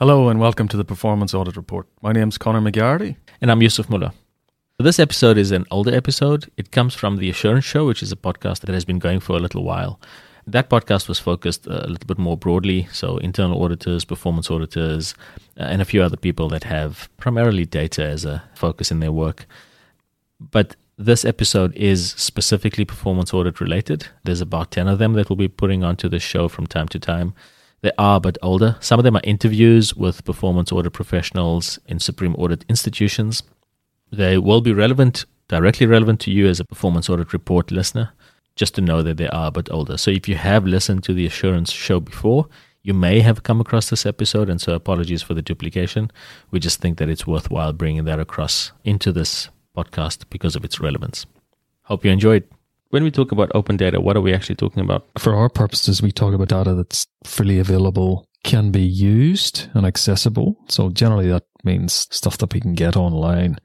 Hello and welcome to the Performance Audit Report. My name's Conor McGarrity. And I'm Yusuf Moolla. This episode is an older episode. It comes from The Assurance Show, which is a podcast that has been going for a little while. That podcast was focused a little bit more broadly, so internal auditors, performance auditors, uh, and a few other people that have primarily data as a focus in their work. But this episode is specifically performance audit related. There's about 10 of them that we'll be putting onto the show from time to time. They are but older. Some of them are interviews with performance audit professionals in Supreme Audit institutions. They will be relevant, directly relevant to you as a performance audit report listener, just to know that they are but older. So if you have listened to the assurance show before, you may have come across this episode, and so apologies for the duplication. We just think that it's worthwhile bringing that across into this podcast because of its relevance. Hope you enjoyed. When we talk about open data, what are we actually talking about? For our purposes, we talk about data that's freely available, can be used and accessible. So generally that means stuff that we can get online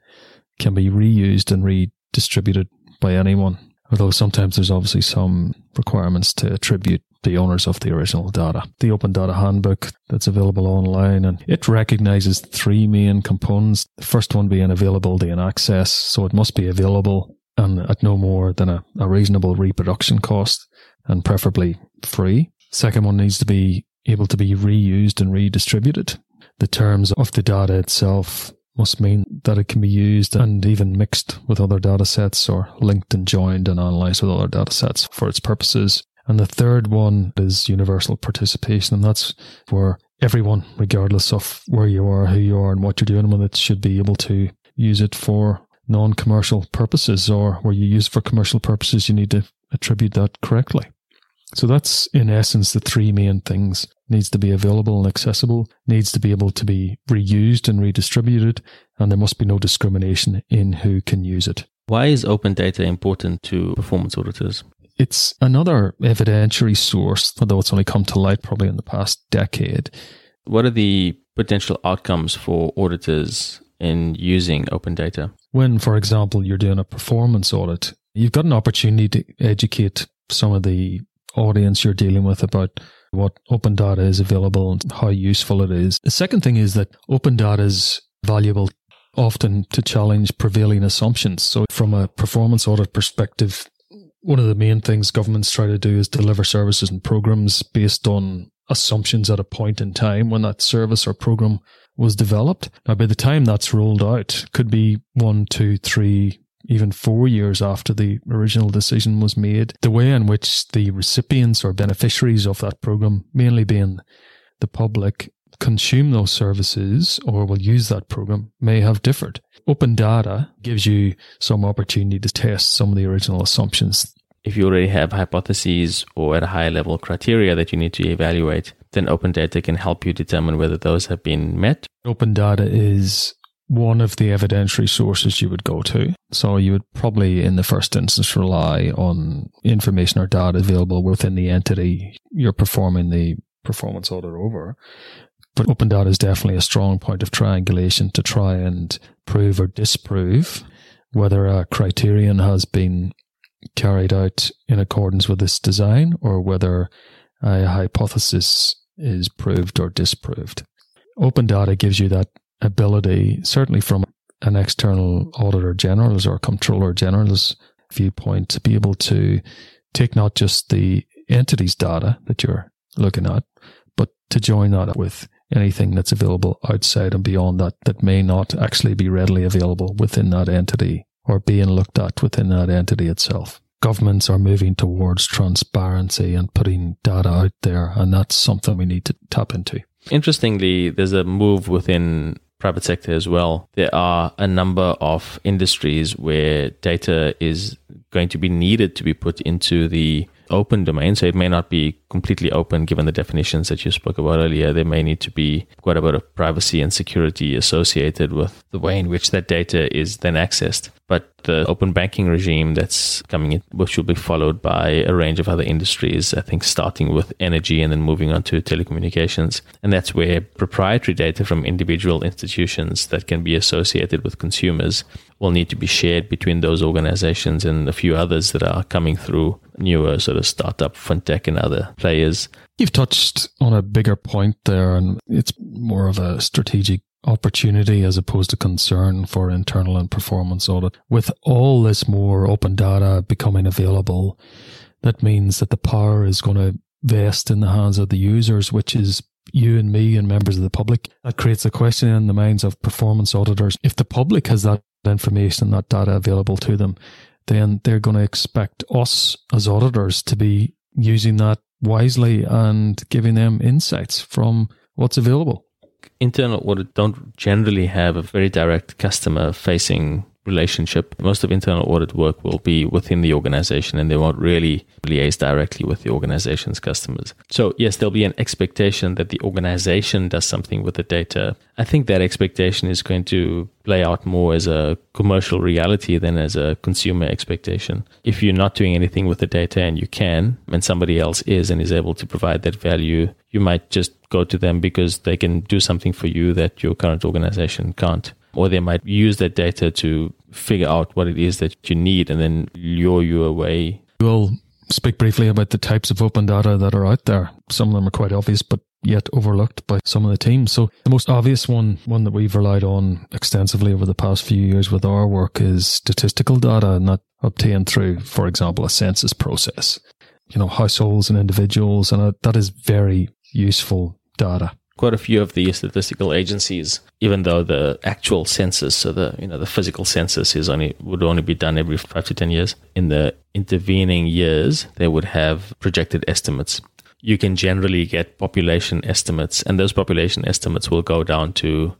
can be reused and redistributed by anyone. Although sometimes there's obviously some requirements to attribute the owners of the original data. The Open Data Handbook that's available online and it recognizes three main components. The first one being availability and access. So it must be available and at no more than a, a reasonable reproduction cost and preferably free. Second one needs to be able to be reused and redistributed. The terms of the data itself must mean that it can be used and even mixed with other data sets or linked and joined and analyzed with other data sets for its purposes. And the third one is universal participation, and that's where everyone, regardless of where you are, who you are, and what you're doing with it, should be able to use it for non commercial purposes, or where you use for commercial purposes, you need to attribute that correctly. So that's in essence the three main things. Needs to be available and accessible, needs to be able to be reused and redistributed, and there must be no discrimination in who can use it. Why is open data important to performance auditors? It's another evidentiary source, although it's only come to light probably in the past decade. What are the potential outcomes for auditors in using open data? When, for example, you're doing a performance audit, you've got an opportunity to educate some of the audience you're dealing with about what open data is available and how useful it is. The second thing is that open data is valuable often to challenge prevailing assumptions. So, from a performance audit perspective, one of the main things governments try to do is deliver services and programs based on assumptions at a point in time when that service or program was developed. Now, by the time that's rolled out, could be one, two, three, even four years after the original decision was made. The way in which the recipients or beneficiaries of that program, mainly being the public, consume those services or will use that program may have differed. Open data gives you some opportunity to test some of the original assumptions. If you already have hypotheses or at a higher level criteria that you need to evaluate, then open data can help you determine whether those have been met. Open data is one of the evidentiary sources you would go to. So you would probably, in the first instance, rely on information or data available within the entity you're performing the performance audit over. But open data is definitely a strong point of triangulation to try and prove or disprove whether a criterion has been carried out in accordance with this design or whether a hypothesis is proved or disproved. Open data gives you that ability, certainly from an external auditor general's or controller general's viewpoint, to be able to take not just the entity's data that you're looking at, but to join that with anything that's available outside and beyond that that may not actually be readily available within that entity or being looked at within that entity itself. Governments are moving towards transparency and putting data out there, and that's something we need to tap into. Interestingly, there's a move within private sector as well. There are a number of industries where data is going to be needed to be put into the open domain. So it may not be completely open given the definitions that you spoke about earlier. There may need to be quite a bit of privacy and security associated with the way in which that data is then accessed. But the open banking regime that's coming in, which will be followed by a range of other industries, I think starting with energy and then moving on to telecommunications. And that's where proprietary data from individual institutions that can be associated with consumers will need to be shared between those organizations and a few others that are coming through newer sort of startup, fintech, and other players. You've touched on a bigger point there, and it's more of a strategic opportunity as opposed to concern for internal and performance audit. With all this more open data becoming available, that means that the power is going to vest in the hands of the users, which is you and me and members of the public. That creates a question in the minds of performance auditors. If the public has that information, that data available to them, then they're going to expect us as auditors to be using that wisely and giving them insights from what's available. Internal audit don't generally have a very direct customer facing relationship. Most of internal audit work will be within the organization and they won't really liaise directly with the organization's customers. So, yes, there'll be an expectation that the organization does something with the data. I think that expectation is going to play out more as a commercial reality than as a consumer expectation. If you're not doing anything with the data and you can, and somebody else is and is able to provide that value, you might just go to them because they can do something for you that your current organization can't or they might use that data to figure out what it is that you need and then lure you away. We'll speak briefly about the types of open data that are out there. Some of them are quite obvious, but yet overlooked by some of the teams. So the most obvious one, one that we've relied on extensively over the past few years with our work is statistical data not obtained through, for example, a census process. You know, households and individuals, and uh, that is very useful data quite a few of the statistical agencies, even though the actual census, so the you know the physical census is only would only be done every five to ten years. In the intervening years, they would have projected estimates. You can generally get population estimates, and those population estimates will go down to.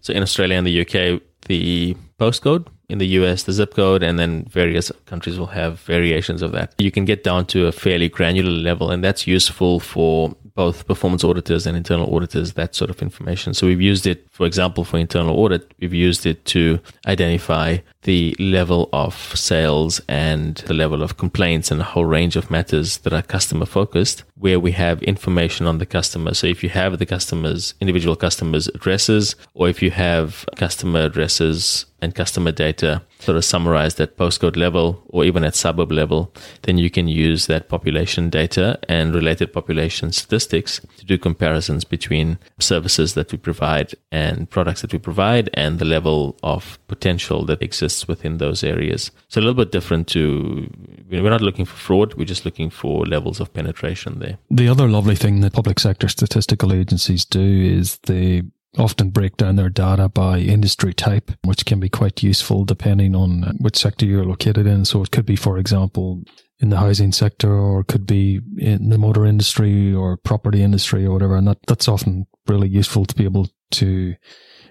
So in Australia and the UK, the postcode in the US, the zip code, and then various countries will have variations of that. You can get down to a fairly granular level, and that's useful for both performance auditors and internal auditors that sort of information. So we've used it, for example, for internal audit, we've used it to identify the level of sales and the level of complaints and a whole range of matters that are customer focused where we have information on the customer. So if you have the customers, individual customers addresses, or if you have customer addresses and customer data sort of summarized at postcode level or even at suburb level, then you can use that population data and related population statistics to do comparisons between services that we provide and products that we provide and the level of potential that exists within those areas. So a little bit different to, we're not looking for fraud, we're just looking for levels of penetration there. The other lovely thing that public sector statistical agencies do is they often break down their data by industry type, which can be quite useful depending on which sector you're located in. So it could be, for example, in the housing sector or it could be in the motor industry or property industry or whatever. And that, that's often really useful to be able to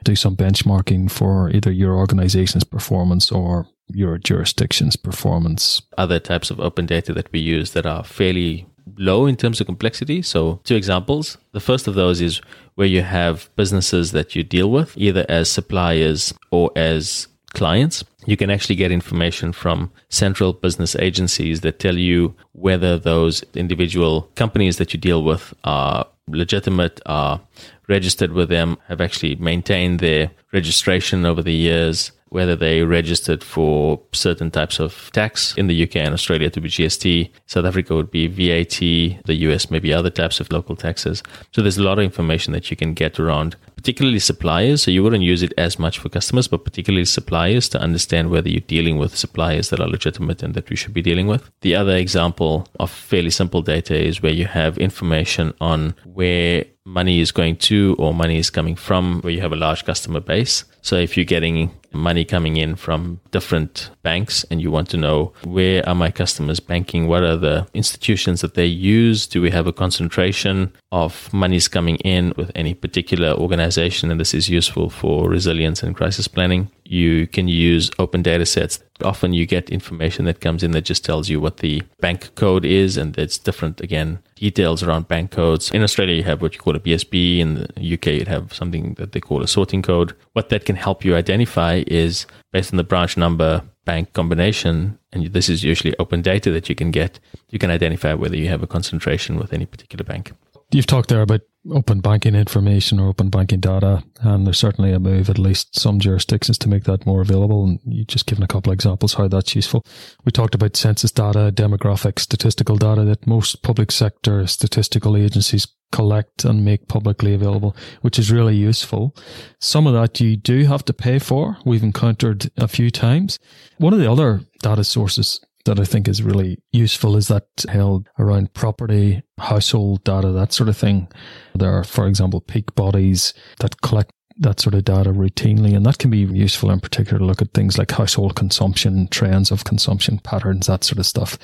do some benchmarking for either your organization's performance or your jurisdiction's performance. Other types of open data that we use that are fairly low in terms of complexity. So, two examples. The first of those is where you have businesses that you deal with, either as suppliers or as clients. You can actually get information from central business agencies that tell you whether those individual companies that you deal with are legitimate, are registered with them, have actually maintained their registration over the years, whether they registered for certain types of tax in the UK and Australia to be GST. South Africa would be VAT, the US maybe other types of local taxes. So there's a lot of information that you can get around, particularly suppliers. So you wouldn't use it as much for customers, but particularly suppliers to understand whether you're dealing with suppliers that are legitimate and that we should be dealing with. The other example of fairly simple data is where you have information on where money is going to or money is coming from, where you have a large customer base. So if you're getting money coming in from different banks and you want to know where are my customers banking? What are the institutions that they use? Do we have a concentration of monies coming in with any particular organization? And this is useful for resilience and crisis planning. You can use open data sets. Often you get information that comes in that just tells you what the bank code is, and it's different again, details around bank codes. In Australia, you have what you call a BSB. In the UK, you have something that they call a sorting code. What that can help you identify is based on the branch number bank combination, and this is usually open data that you can get, you can identify whether you have a concentration with any particular bank. You've talked there about open banking information or open banking data, and there's certainly a move, at least some jurisdictions, to make that more available. And you've just given a couple of examples how that's useful. We talked about census data, demographic, statistical data that most public sector statistical agencies collect and make publicly available, which is really useful. Some of that you do have to pay for. We've encountered a few times. One of the other data sources that I think is really useful is that held around property, household data, that sort of thing. There are, for example, peak bodies that collect that sort of data routinely, and that can be useful in particular to look at things like household consumption, trends of consumption patterns, that sort of stuff,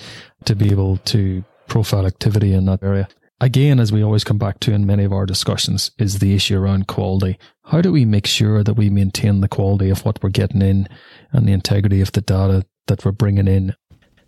to be able to profile activity in that area. Again, as we always come back to in many of our discussions, is the issue around quality. How do we make sure that we maintain the quality of what we're getting in and the integrity of the data that we're bringing in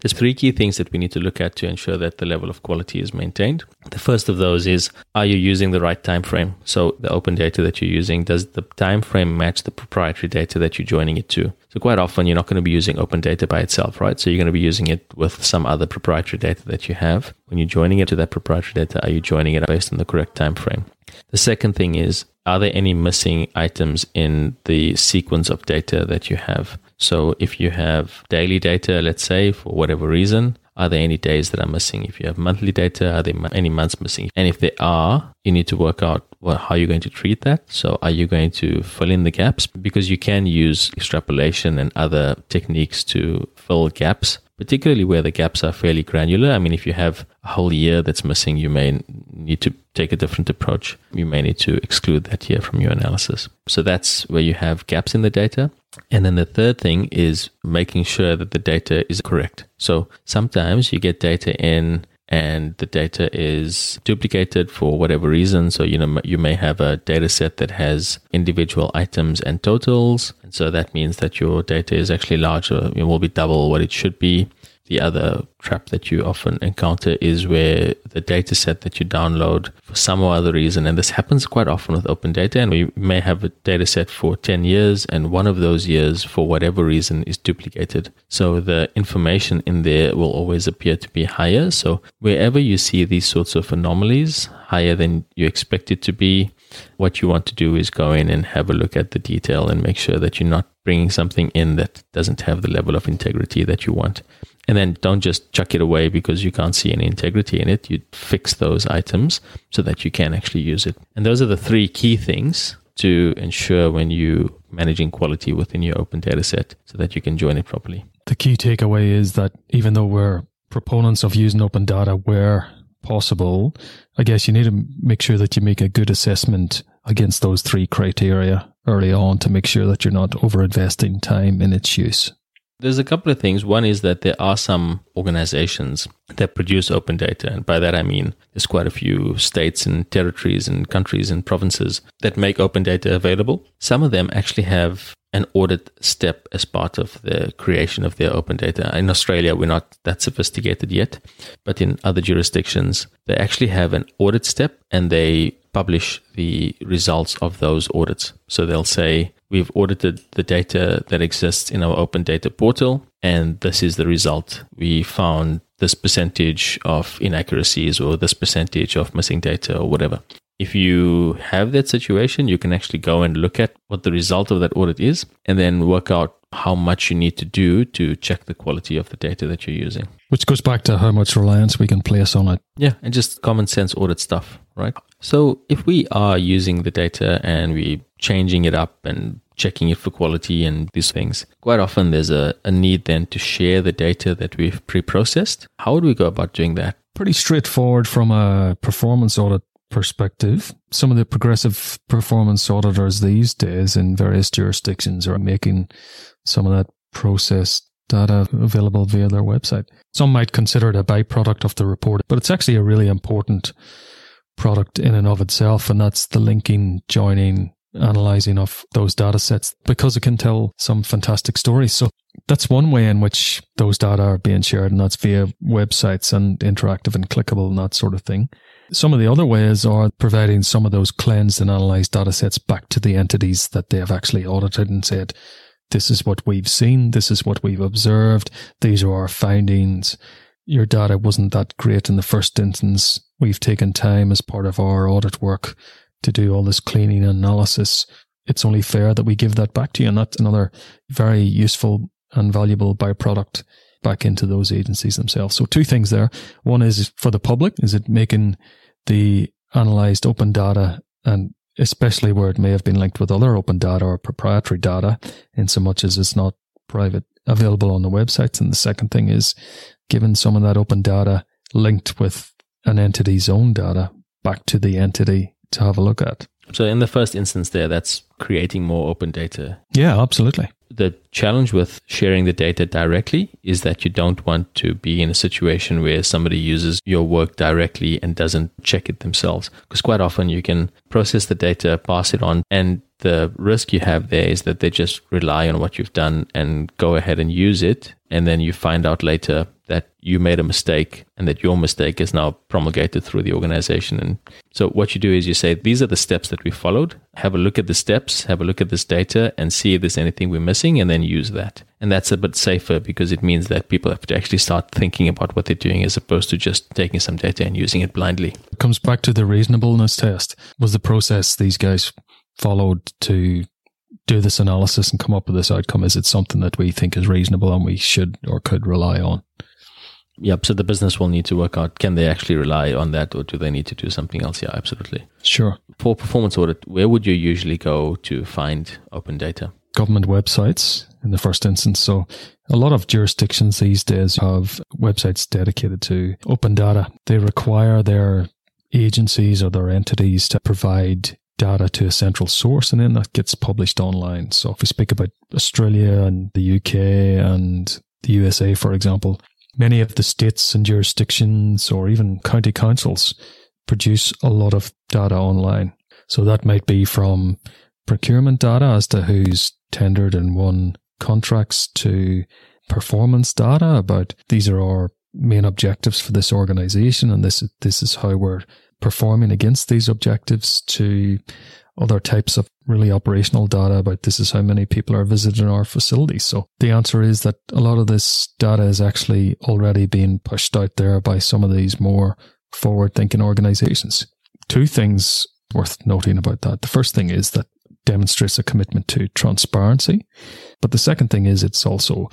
there's three key things that we need to look at to ensure that the level of quality is maintained. The first of those is are you using the right time frame? So the open data that you're using, does the time frame match the proprietary data that you're joining it to? So quite often you're not going to be using open data by itself, right? So you're going to be using it with some other proprietary data that you have. When you're joining it to that proprietary data, are you joining it based on the correct time frame? The second thing is are there any missing items in the sequence of data that you have? So if you have daily data, let's say, for whatever reason, are there any days that are missing? If you have monthly data, are there any months missing? And if there are, you need to work out well, how you're going to treat that. So are you going to fill in the gaps? Because you can use extrapolation and other techniques to fill gaps particularly where the gaps are fairly granular. I mean, if you have a whole year that's missing, you may need to take a different approach. You may need to exclude that year from your analysis. So that's where you have gaps in the data. And then the third thing is making sure that the data is correct. So sometimes you get data in and the data is duplicated for whatever reason. So, you know, you may have a data set that has individual items and totals. And so that means that your data is actually larger. It will be double what it should be. The other trap that you often encounter is where the data set that you download for some or other reason, and this happens quite often with open data, and we may have a data set for 10 years, and one of those years, for whatever reason, is duplicated. So the information in there will always appear to be higher. So wherever you see these sorts of anomalies, higher than you expect it to be, what you want to do is go in and have a look at the detail and make sure that you're not bringing something in that doesn't have the level of integrity that you want. And then don't just chuck it away because you can't see any integrity in it. You fix those items so that you can actually use it. And those are the three key things to ensure when you managing quality within your open data set so that you can join it properly. The key takeaway is that even though we're proponents of using open data where possible, I guess you need to make sure that you make a good assessment against those three criteria early on to make sure that you're not over investing time in its use. There's a couple of things. One is that there are some organizations that produce open data. And by that, I mean there's quite a few states and territories and countries and provinces that make open data available. Some of them actually have an audit step as part of the creation of their open data. In Australia, we're not that sophisticated yet, but in other jurisdictions, they actually have an audit step and they publish the results of those audits. So they'll say, We've audited the data that exists in our open data portal, and this is the result. We found this percentage of inaccuracies or this percentage of missing data or whatever. If you have that situation, you can actually go and look at what the result of that audit is and then work out how much you need to do to check the quality of the data that you're using. Which goes back to how much reliance we can place on it. Yeah, and just common sense audit stuff, right? So if we are using the data and we're changing it up and checking it for quality and these things. Quite often there's a, a need then to share the data that we've pre-processed. How would we go about doing that? Pretty straightforward from a performance audit perspective. Some of the progressive performance auditors these days in various jurisdictions are making some of that process data available via their website. Some might consider it a byproduct of the report, but it's actually a really important product in and of itself. And that's the linking, joining, analyzing of those data sets because it can tell some fantastic stories. So that's one way in which those data are being shared, and that's via websites and interactive and clickable and that sort of thing. Some of the other ways are providing some of those cleansed and analyzed data sets back to the entities that they have actually audited and said, this is what we've seen, this is what we've observed, these are our findings. Your data wasn't that great in the first instance. We've taken time as part of our audit work to do all this cleaning and analysis. It's only fair that we give that back to you. And that's another very useful and valuable byproduct back into those agencies themselves. So two things there. One is for the public, is it making the analyzed open data and especially where it may have been linked with other open data or proprietary data in so much as it's not private available on the websites. And the second thing is given some of that open data linked with an entity's own data back to the entity to have a look at. So in the first instance there, that's creating more open data. Yeah, absolutely the challenge with sharing the data directly is that you don't want to be in a situation where somebody uses your work directly and doesn't check it themselves. Because quite often you can process the data, pass it on, and the risk you have there is that they just rely on what you've done and go ahead and use it. And then you find out later that you made a mistake and that your mistake is now promulgated through the organization. And so what you do is you say, these are the steps that we followed. Have a look at the steps, have a look at this data and see if there's anything we're missing and then use that. And that's a bit safer because it means that people have to actually start thinking about what they're doing as opposed to just taking some data and using it blindly. It comes back to the reasonableness test. Was the process these guys followed to do this analysis and come up with this outcome? Is it something that we think is reasonable and we should or could rely on? Yep. So the business will need to work out can they actually rely on that or do they need to do something else? Yeah, absolutely. Sure. For performance audit, where would you usually go to find open data? Government websites in the first instance. So a lot of jurisdictions these days have websites dedicated to open data. They require their agencies or their entities to provide data to a central source and then that gets published online. So if we speak about Australia and the UK and the USA, for example, many of the states and jurisdictions or even county councils produce a lot of data online. So that might be from procurement data as to who's tendered and won contracts to performance data about these are our main objectives for this organization and this this is how we're performing against these objectives to other types of really operational data about this is how many people are visiting our facilities. So the answer is that a lot of this data is actually already being pushed out there by some of these more forward thinking organizations. Two things worth noting about that. The first thing is that demonstrates a commitment to transparency. But the second thing is it's also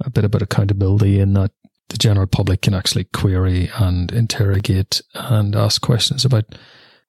a bit about accountability in that the general public can actually query and interrogate and ask questions about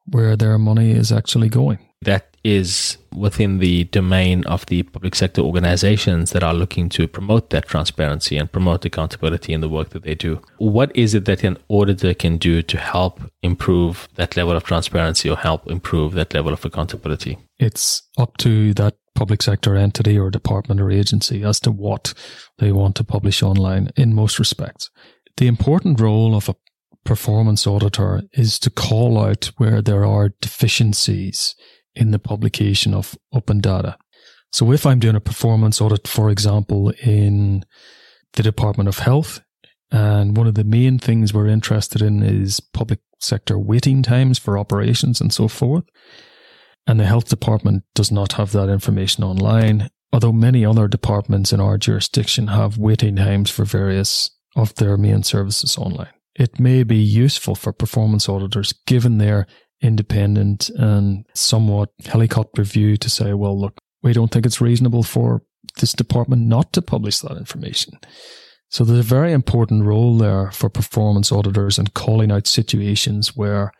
where their money is actually going. That is within the domain of the public sector organizations that are looking to promote that transparency and promote accountability in the work that they do. What is it that an auditor can do to help improve that level of transparency or help improve that level of accountability? It's up to that public sector entity or department or agency as to what they want to publish online in most respects. The important role of a performance auditor is to call out where there are deficiencies in the publication of open data. So if I'm doing a performance audit, for example, in the Department of Health, and one of the main things we're interested in is public sector waiting times for operations and so forth, and the health department does not have that information online, although many other departments in our jurisdiction have waiting times for various of their main services online. It may be useful for performance auditors, given their independent and somewhat helicopter view, to say, well, look, we don't think it's reasonable for this department not to publish that information. So there's a very important role there for performance auditors in calling out situations where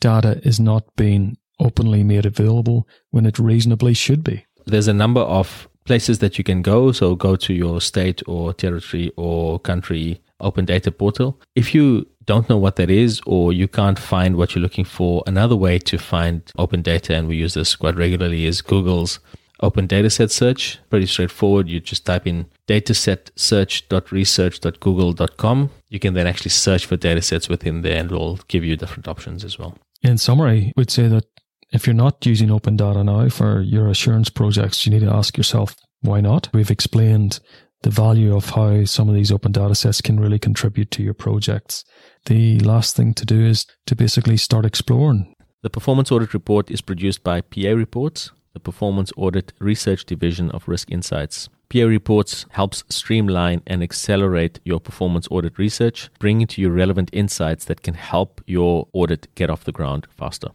data is not being openly made available when it reasonably should be. There's a number of places that you can go. So go to your state or territory or country open data portal. If you don't know what that is or you can't find what you're looking for, another way to find open data, and we use this quite regularly, is Google's open dataset search. Pretty straightforward. You just type in datasetsearch.research.google.com. You can then actually search for datasets within there and it'll give you different options as well. In summary, we'd say that if you're not using open data now for your assurance projects, you need to ask yourself, why not? We've explained the value of how some of these open data sets can really contribute to your projects. The last thing to do is to basically start exploring. The performance audit report is produced by PA Reports. the Performance Audit Research Division of Risk Insights. PA Reports helps streamline and accelerate your performance audit research, bringing to you relevant insights that can help your audit get off the ground faster.